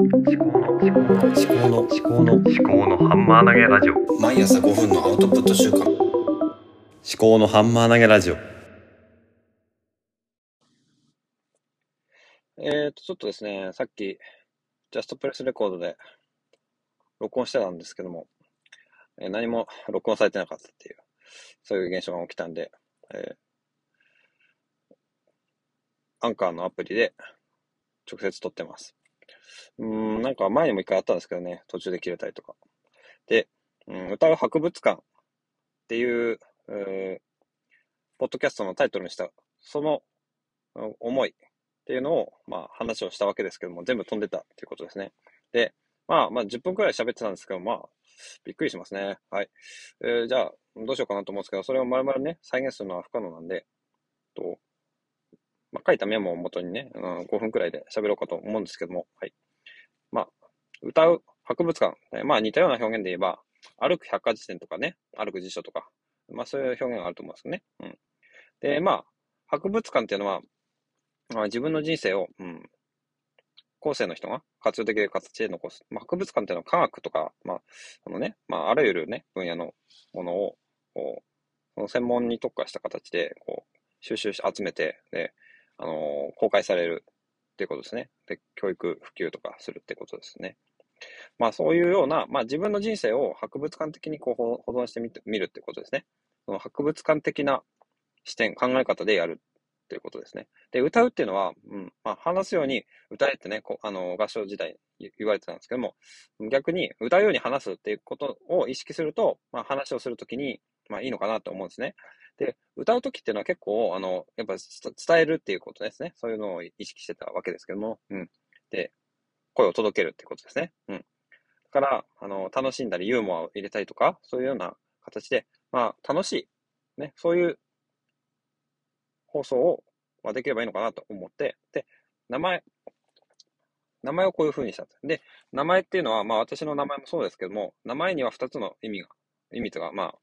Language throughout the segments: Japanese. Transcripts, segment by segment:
思考の思考の思考の思考の思考のハンマー投げラジオ。毎朝5分のアウトプット週間。思考のハンマー投げラジオ。えーと、ちょっとですね、さっき、ジャストプレスレコードで録音してたんですけども、えー何も録音されてなかったっていう、そういう現象が起きたんで、えーアンカーのアプリで直接撮ってます。うん、なんか前にも一回あったんですけどね、途中で切れたりとか。で、うん、歌う博物館っていう、えーポッドキャストのタイトルにした、その思いっていうのを、まあ話をしたわけですけども、全部飛んでたっていうことですね。で、まあまあ10分くらい喋ってたんですけど、まあ、びっくりしますね。はい。えーじゃあ、どうしようかなと思うんですけど、それを丸々ね、再現するのは不可能なんで、と、書いたメモを元にね、うん、5分くらいで喋ろうかと思うんですけども、はい。まあ、歌う博物館、えまあ似たような表現で言えば、歩く百科事典とかね、歩く辞書とか、まあそういう表現があると思うんですよね。うん。で、まあ、博物館っていうのは、まあ、自分の人生を、うん、後世の人が活用できる形で残す。まあ、博物館っていうのは科学とか、まあ、そのね、まあ、あらゆるね、分野のものを、こう、その専門に特化した形で、こう、収集し、集めて、で、あの公開されるっていうことですね。で、教育普及とかするってことですね。まあ、そういうような、まあ、自分の人生を博物館的にこう保存してみてみるってことですね。その博物館的な視点、考え方でやるっていうことですね。で、歌うっていうのは、うん、まあ、話すように歌えってね、こあの、合唱時代言言われてたんですけども、逆に歌うように話すっていうことを意識すると、まあ、話をするときに、まあ、いいのかなと思うんですね。で、歌うときっていうのは結構、あの、やっぱ伝えるっていうことですね。そういうのを意識してたわけですけども、うん。で、声を届けるってことですね。うん。だから、あの、楽しんだりユーモアを入れたりとか、そういうような形で、まあ、楽しい、ね、そういう放送を、まあ、できればいいのかなと思って、で、名前、名前をこういう風にしたんです。で、名前っていうのは、まあ私の名前もそうですけども、名前には2つの意味が、意味とか、まあ、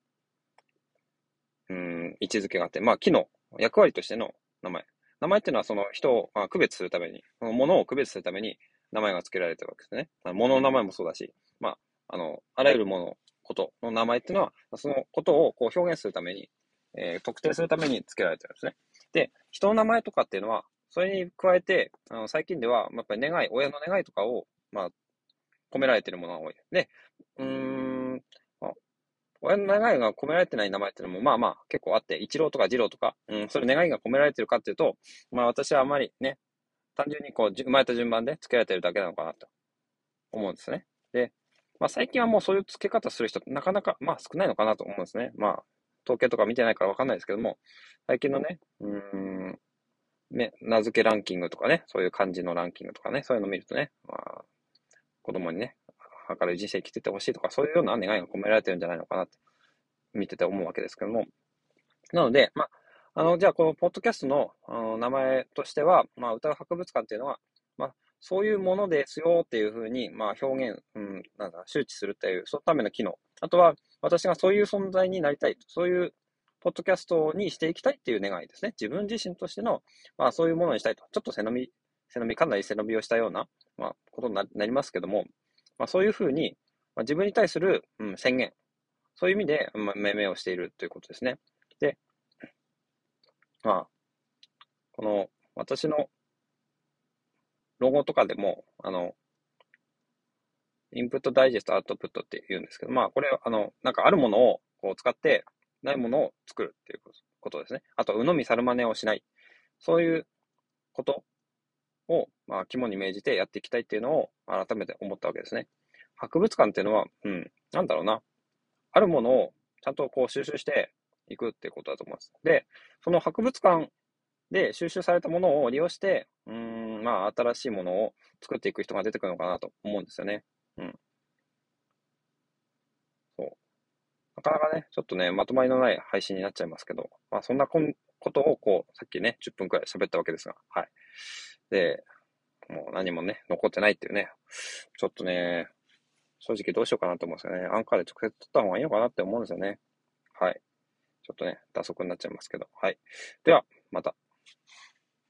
うん、位置づけがあって、まあ、機能、役割としての名前。名前っていうのはその人を、まあ、区別するために、その物を区別するために名前が付けられてるわけですね。物の名前もそうだし、まあ、あの、あらゆるもの、ことの名前っていうのは、そのことをこう表現するために、えー特定するために付けられてるんですね。で、人の名前とかっていうのは、それに加えて、あの最近では、やっぱり願い、親の願いとかを、まあ、込められてるものが多い。で、うん、親の願いが込められてない名前っていうのも、まあまあ結構あって、一郎とか二郎とか、うん、それ願いが込められてるかっていうと、まあ私はあまりね、単純にこう、生まれた順番で付けられてるだけなのかなと思うんですね。で、まあ最近はもうそういう付け方する人なかなか、まあ少ないのかなと思うんですね。まあ、統計とか見てないからわかんないですけども、最近のね、うん、ね、名付けランキングとかね、そういう漢字のランキングとかね、そういうの見るとね、まあ、子供にね、明るい人生生きててほしいとか、そういうような願いが込められてるんじゃないのかなって、見てて思うわけですけども。なので、まあ、あの、じゃあこのポッドキャストのあの名前としては、まあ、歌う博物館っていうのは、まあ、そういうものですよっていうふうに、まあ、表現、うん、なんだ、周知するっていう、そのための機能。あとは、私がそういう存在になりたい。そういうポッドキャストにしていきたいっていう願いですね。自分自身としての、まあそういうものにしたいと。ちょっと背伸び、背伸び、かなり背伸びをしたような、まあ、ことにななりますけども、まあそういうふうに、まあ、自分に対する、うん、宣言。そういう意味で、まあ、命名をしているということですね。で、まあ、この、私のロゴとかでも、あの、インプットダイジェスト、アウトプットって言うんですけど、まあ、これ、あの、なんかあるものをこう使って、ないものを作るっていうことですね。あと、鵜呑み猿真似をしない。そういうことを、まあ、肝に銘じてやっていきたいっていうのを改めて思ったわけですね。博物館っていうのは、うん、なんだろうな。あるものをちゃんとこう収集していくっていうことだと思います。で、その博物館で収集されたものを利用して、うん、まあ、新しいものを作っていく人が出てくるのかなと思うんですよね。うん。そう。なかなかね、ちょっとね、まとまりのない配信になっちゃいますけど、まあ、そんなこことを、こう、さっきね、10分くらい喋ったわけですが、はい。で、もう何もね、残ってないっていうね、ちょっとね、正直どうしようかなと思うんですよね。アンカーで直接撮った方がいいのかなって思うんですよね。はい。ちょっとね、打足になっちゃいますけど。はい。では、また。